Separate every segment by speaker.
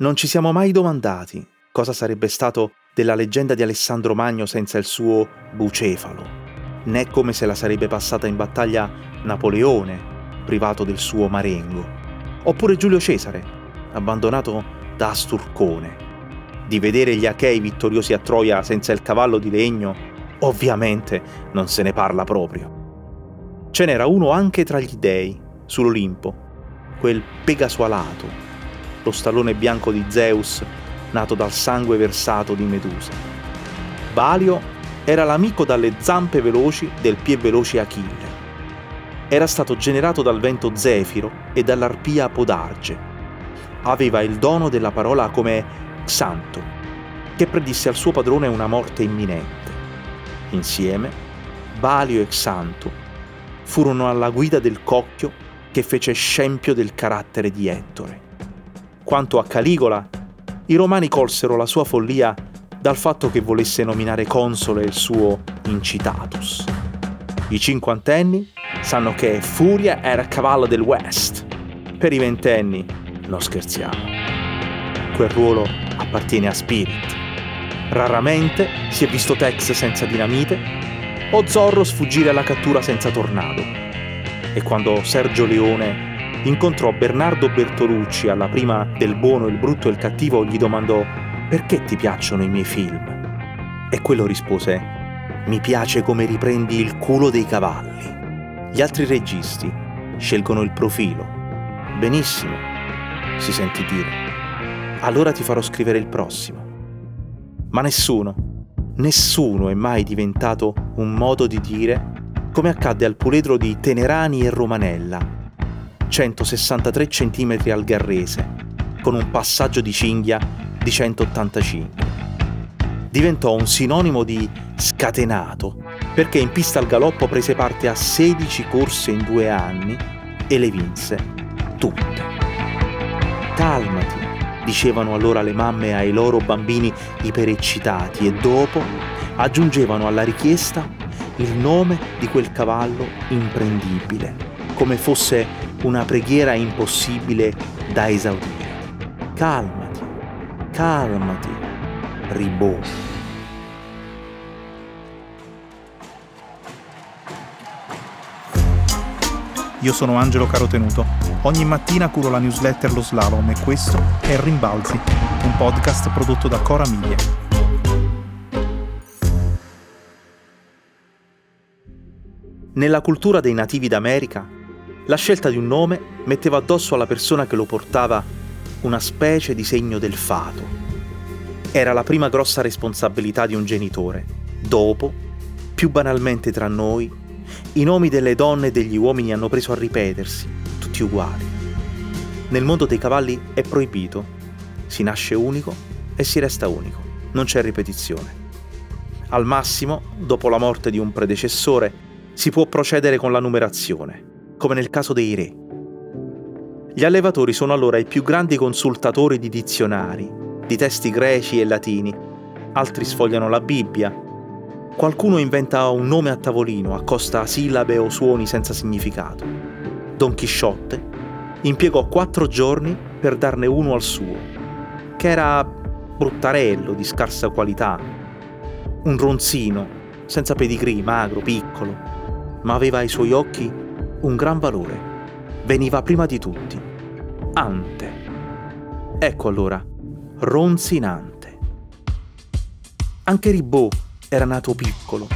Speaker 1: Non ci siamo mai domandati cosa sarebbe stato della leggenda di Alessandro Magno senza il suo bucefalo, né come se la sarebbe passata in battaglia Napoleone, privato del suo marengo, oppure Giulio Cesare, abbandonato da Asturcone. Di vedere gli Achei vittoriosi a Troia senza il cavallo di legno, ovviamente non se ne parla proprio. Ce n'era uno anche tra gli dei, sull'Olimpo, quel Pegaso alato, lo stallone bianco di Zeus, nato dal sangue versato di Medusa. Balio era l'amico dalle zampe veloci del piè veloce Achille. Era stato generato dal vento Zefiro e dall'arpia Podarge. Aveva il dono della parola come Xanto, che predisse al suo padrone una morte imminente. Insieme, Balio e Xanto furono alla guida del cocchio che fece scempio del carattere di Ettore. Quanto a Caligola, i romani colsero la sua follia dal fatto che volesse nominare console il suo incitatus. I cinquantenni sanno che Furia era cavallo del West. Per i ventenni, non scherziamo. Quel ruolo appartiene a Spirit. Raramente si è visto Tex senza dinamite o Zorro sfuggire alla cattura senza tornado. E quando Sergio Leone incontrò Bernardo Bertolucci alla prima del buono, il brutto e il cattivo, gli domandò perché ti piacciono i miei film? E quello rispose mi piace come riprendi il culo dei cavalli. Gli altri registi scelgono il profilo. Benissimo, si sentì dire. Allora ti farò scrivere il prossimo. Ma nessuno, nessuno è mai diventato un modo di dire come accadde al puledro di Tenerani e Romanella 163 cm al Garrese, con un passaggio di cinghia di 185. Diventò un sinonimo di scatenato perché in pista al galoppo prese parte a 16 corse in due anni e le vinse tutte. Calmati, dicevano allora le mamme ai loro bambini ipereccitati e dopo aggiungevano alla richiesta il nome di quel cavallo imprendibile, come fosse una preghiera impossibile da esaudire. Calmati, calmati, Ribò.
Speaker 2: Io sono Angelo Carotenuto. Ogni mattina curo la newsletter Lo Slalom e questo è Rimbalzi, un podcast prodotto da Cora Miglia.
Speaker 1: Nella cultura dei nativi d'America la scelta di un nome metteva addosso alla persona che lo portava una specie di segno del fato. Era la prima grossa responsabilità di un genitore. Dopo, più banalmente tra noi, i nomi delle donne e degli uomini hanno preso a ripetersi, tutti uguali. Nel mondo dei cavalli è proibito. Si nasce unico e si resta unico. Non c'è ripetizione. Al massimo, dopo la morte di un predecessore, si può procedere con la numerazione come nel caso dei re. Gli allevatori sono allora i più grandi consultatori di dizionari, di testi greci e latini, altri sfogliano la Bibbia, qualcuno inventa un nome a tavolino, accosta sillabe o suoni senza significato. Don Chisciotte impiegò quattro giorni per darne uno al suo, che era bruttarello, di scarsa qualità, un ronzino, senza pedigree, magro, piccolo, ma aveva ai suoi occhi un gran valore. Veniva prima di tutti. Ante. Ecco allora, ronzinante. Anche Ribot era nato piccolo,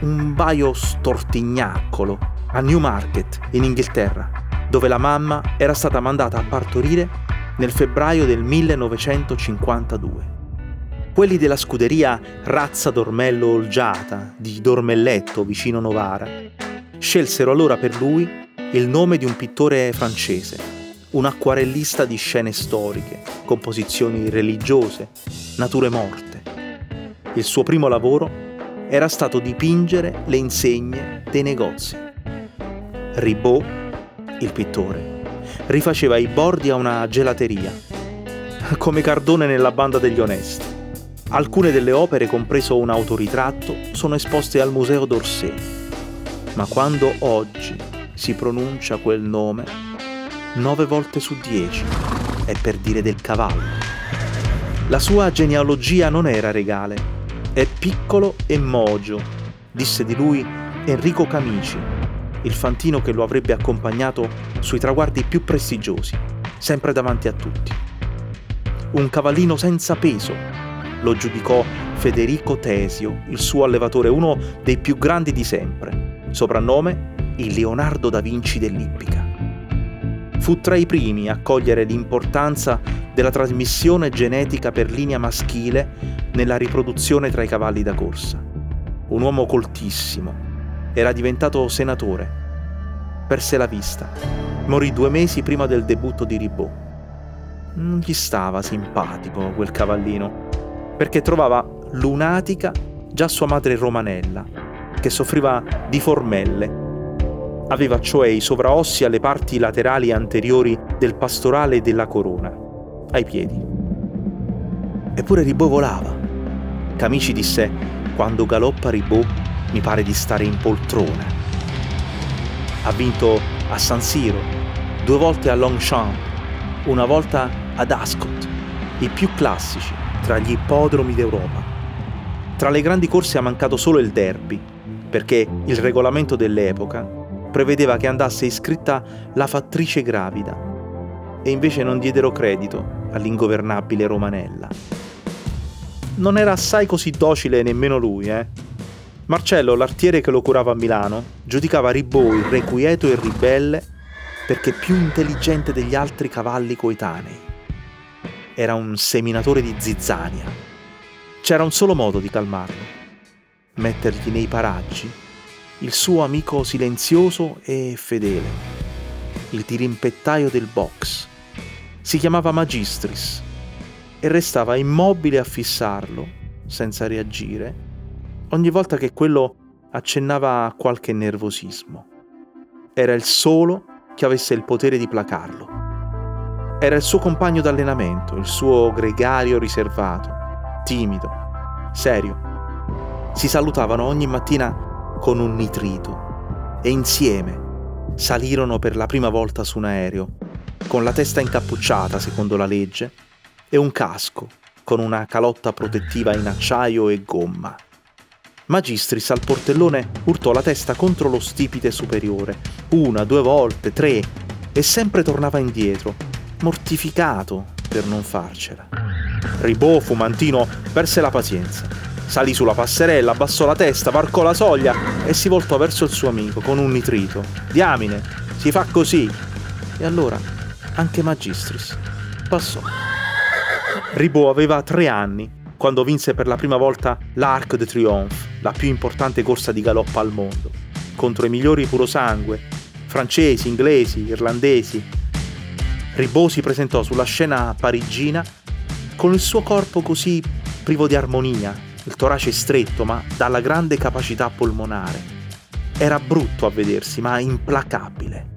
Speaker 1: un baio stortignaccolo, a Newmarket, in Inghilterra, dove la mamma era stata mandata a partorire nel febbraio del 1952. Quelli della scuderia Razza Dormello Olgiata di Dormelletto vicino Novara Scelsero allora per lui il nome di un pittore francese, un acquarellista di scene storiche, composizioni religiose, nature morte. Il suo primo lavoro era stato dipingere le insegne dei negozi. Ribot, il pittore, rifaceva i bordi a una gelateria, come Cardone nella banda degli onesti. Alcune delle opere, compreso un autoritratto, sono esposte al Museo d'Orsay ma quando oggi si pronuncia quel nome, nove volte su dieci è per dire del cavallo. La sua genealogia non era regale, è piccolo e mogio, disse di lui Enrico Camici, il fantino che lo avrebbe accompagnato sui traguardi più prestigiosi, sempre davanti a tutti. Un cavallino senza peso, lo giudicò Federico Tesio, il suo allevatore, uno dei più grandi di sempre, soprannome il Leonardo da Vinci dell'Ippica. Fu tra i primi a cogliere l'importanza della trasmissione genetica per linea maschile nella riproduzione tra i cavalli da corsa. Un uomo coltissimo, era diventato senatore. Perse la vista. Morì due mesi prima del debutto di Ribot. Non gli stava simpatico quel cavallino, perché trovava lunatica già sua madre Romanella, che soffriva di formelle. Aveva cioè i sovraossi alle parti laterali anteriori del pastorale della corona, ai piedi. Eppure Ribot volava. Camici disse, quando galoppa Ribot mi pare di stare in poltrona. Ha vinto a San Siro, due volte a Longchamp, una volta ad Ascot, i più classici tra gli ippodromi d'Europa. Tra le grandi corse ha mancato solo il derby, perché il regolamento dell'epoca prevedeva che andasse iscritta la fattrice gravida e invece non diedero credito all'ingovernabile Romanella. Non era assai così docile nemmeno lui, eh? Marcello, l'artiere che lo curava a Milano, giudicava Ribot irrequieto e ribelle perché più intelligente degli altri cavalli coetanei. Era un seminatore di zizzania c'era un solo modo di calmarlo, mettergli nei paraggi il suo amico silenzioso e fedele, il dirimpettaio del box. Si chiamava Magistris e restava immobile a fissarlo, senza reagire, ogni volta che quello accennava a qualche nervosismo. Era il solo che avesse il potere di placarlo. Era il suo compagno d'allenamento, il suo gregario riservato, timido, serio. Si salutavano ogni mattina con un nitrito e insieme salirono per la prima volta su un aereo, con la testa incappucciata secondo la legge e un casco con una calotta protettiva in acciaio e gomma. Magistris al portellone urtò la testa contro lo stipite superiore, una, due volte, tre, e sempre tornava indietro, mortificato per non farcela. Ribò, fumantino, perse la pazienza. Salì sulla passerella, abbassò la testa, varcò la soglia e si voltò verso il suo amico con un nitrito. Diamine, si fa così. E allora anche Magistris passò. Ribò aveva tre anni quando vinse per la prima volta l'Arc de Triomphe, la più importante corsa di galoppa al mondo, contro i migliori purosangue, francesi, inglesi, irlandesi. Ribot si presentò sulla scena parigina con il suo corpo così privo di armonia, il torace stretto ma dalla grande capacità polmonare. Era brutto a vedersi, ma implacabile.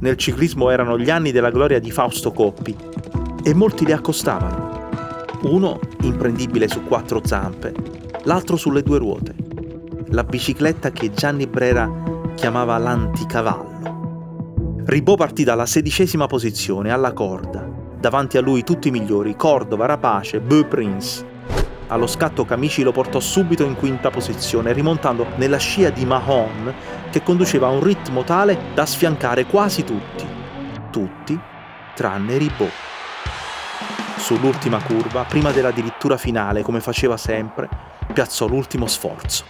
Speaker 1: Nel ciclismo erano gli anni della gloria di Fausto Coppi e molti le accostavano. Uno imprendibile su quattro zampe, l'altro sulle due ruote. La bicicletta che Gianni Brera chiamava l'anticavallo. Ribot partì dalla sedicesima posizione alla corda Davanti a lui tutti i migliori, Cordova, Rapace, Beau Prince. Allo scatto Camici lo portò subito in quinta posizione, rimontando nella scia di Mahon che conduceva a un ritmo tale da sfiancare quasi tutti. Tutti, tranne Ribot. Sull'ultima curva, prima della dirittura finale, come faceva sempre, piazzò l'ultimo sforzo.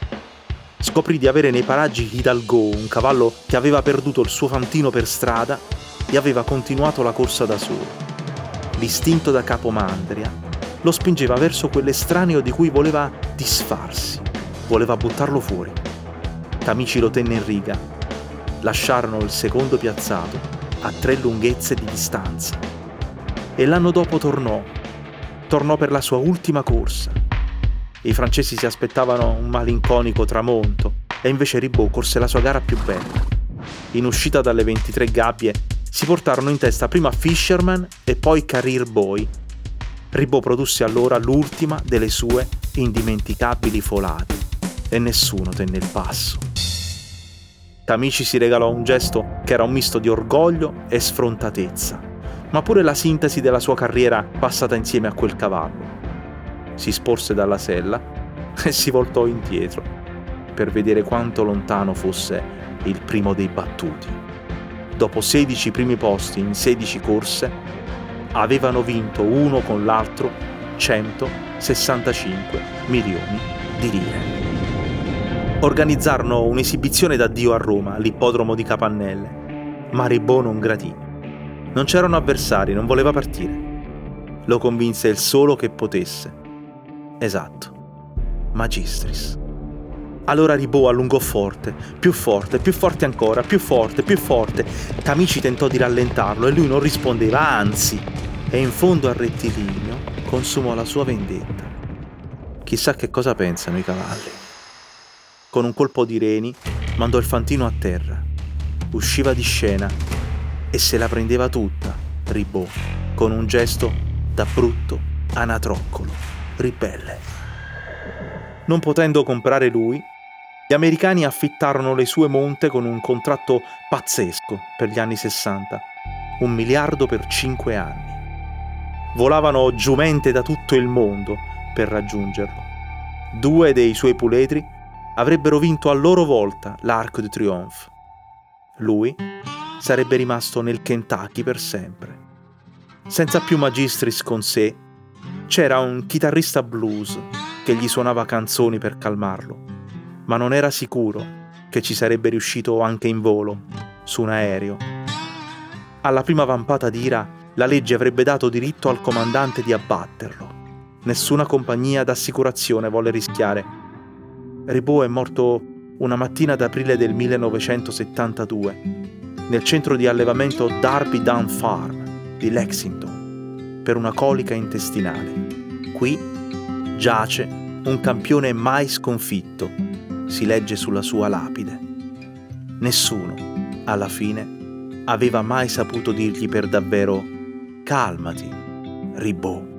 Speaker 1: Scoprì di avere nei paraggi Hidalgo, un cavallo che aveva perduto il suo fantino per strada e aveva continuato la corsa da solo l'istinto da capomandria, lo spingeva verso quell'estraneo di cui voleva disfarsi, voleva buttarlo fuori. Camici lo tenne in riga. Lasciarono il secondo piazzato a tre lunghezze di distanza. E l'anno dopo tornò. Tornò per la sua ultima corsa. I francesi si aspettavano un malinconico tramonto e invece Ribot corse la sua gara più bella. In uscita dalle 23 gabbie si portarono in testa prima Fisherman e poi Career Boy. Ribot produsse allora l'ultima delle sue indimenticabili folate e nessuno tenne il passo. Tamici si regalò un gesto che era un misto di orgoglio e sfrontatezza, ma pure la sintesi della sua carriera passata insieme a quel cavallo. si sporse dalla sella e si voltò indietro per vedere quanto lontano fosse il primo dei battuti. Dopo 16 primi posti in 16 corse, avevano vinto uno con l'altro 165 milioni di lire. Organizzarono un'esibizione d'addio a Roma, all'ippodromo di Capannelle, ma Ribot non gradì. Non c'erano avversari, non voleva partire. Lo convinse il solo che potesse. Esatto, Magistris. Allora Ribot allungò forte, più forte, più forte ancora, più forte, più forte. Tamici tentò di rallentarlo e lui non rispondeva, anzi, e in fondo al rettilineo consumò la sua vendetta. Chissà che cosa pensano i cavalli. Con un colpo di reni mandò il fantino a terra. Usciva di scena e se la prendeva tutta, Ribot, con un gesto da brutto anatroccolo, ribelle. Non potendo comprare lui, gli americani affittarono le sue monte con un contratto pazzesco per gli anni 60, un miliardo per cinque anni. Volavano giumente da tutto il mondo per raggiungerlo. Due dei suoi puledri avrebbero vinto a loro volta l'Arc de Triomphe. Lui sarebbe rimasto nel Kentucky per sempre. Senza più magistris con sé, c'era un chitarrista blues che gli suonava canzoni per calmarlo, ma non era sicuro che ci sarebbe riuscito anche in volo, su un aereo. Alla prima vampata d'ira, la legge avrebbe dato diritto al comandante di abbatterlo. Nessuna compagnia d'assicurazione volle rischiare. Ribot è morto una mattina d'aprile del 1972 nel centro di allevamento Darby Down Farm di Lexington per una colica intestinale. Qui giace un campione mai sconfitto, si legge sulla sua lapide. Nessuno, alla fine, aveva mai saputo dirgli per davvero calmati, Ribot.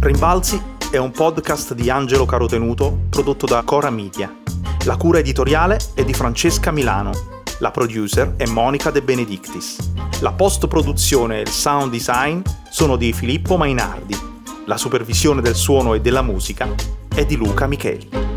Speaker 1: Rimbalzi è un podcast di Angelo Carotenuto prodotto da Cora Media. La cura editoriale è di Francesca Milano. La producer è Monica De Benedictis. La post-produzione e il sound design sono di Filippo Mainardi. La supervisione del suono e della musica è di Luca Micheli.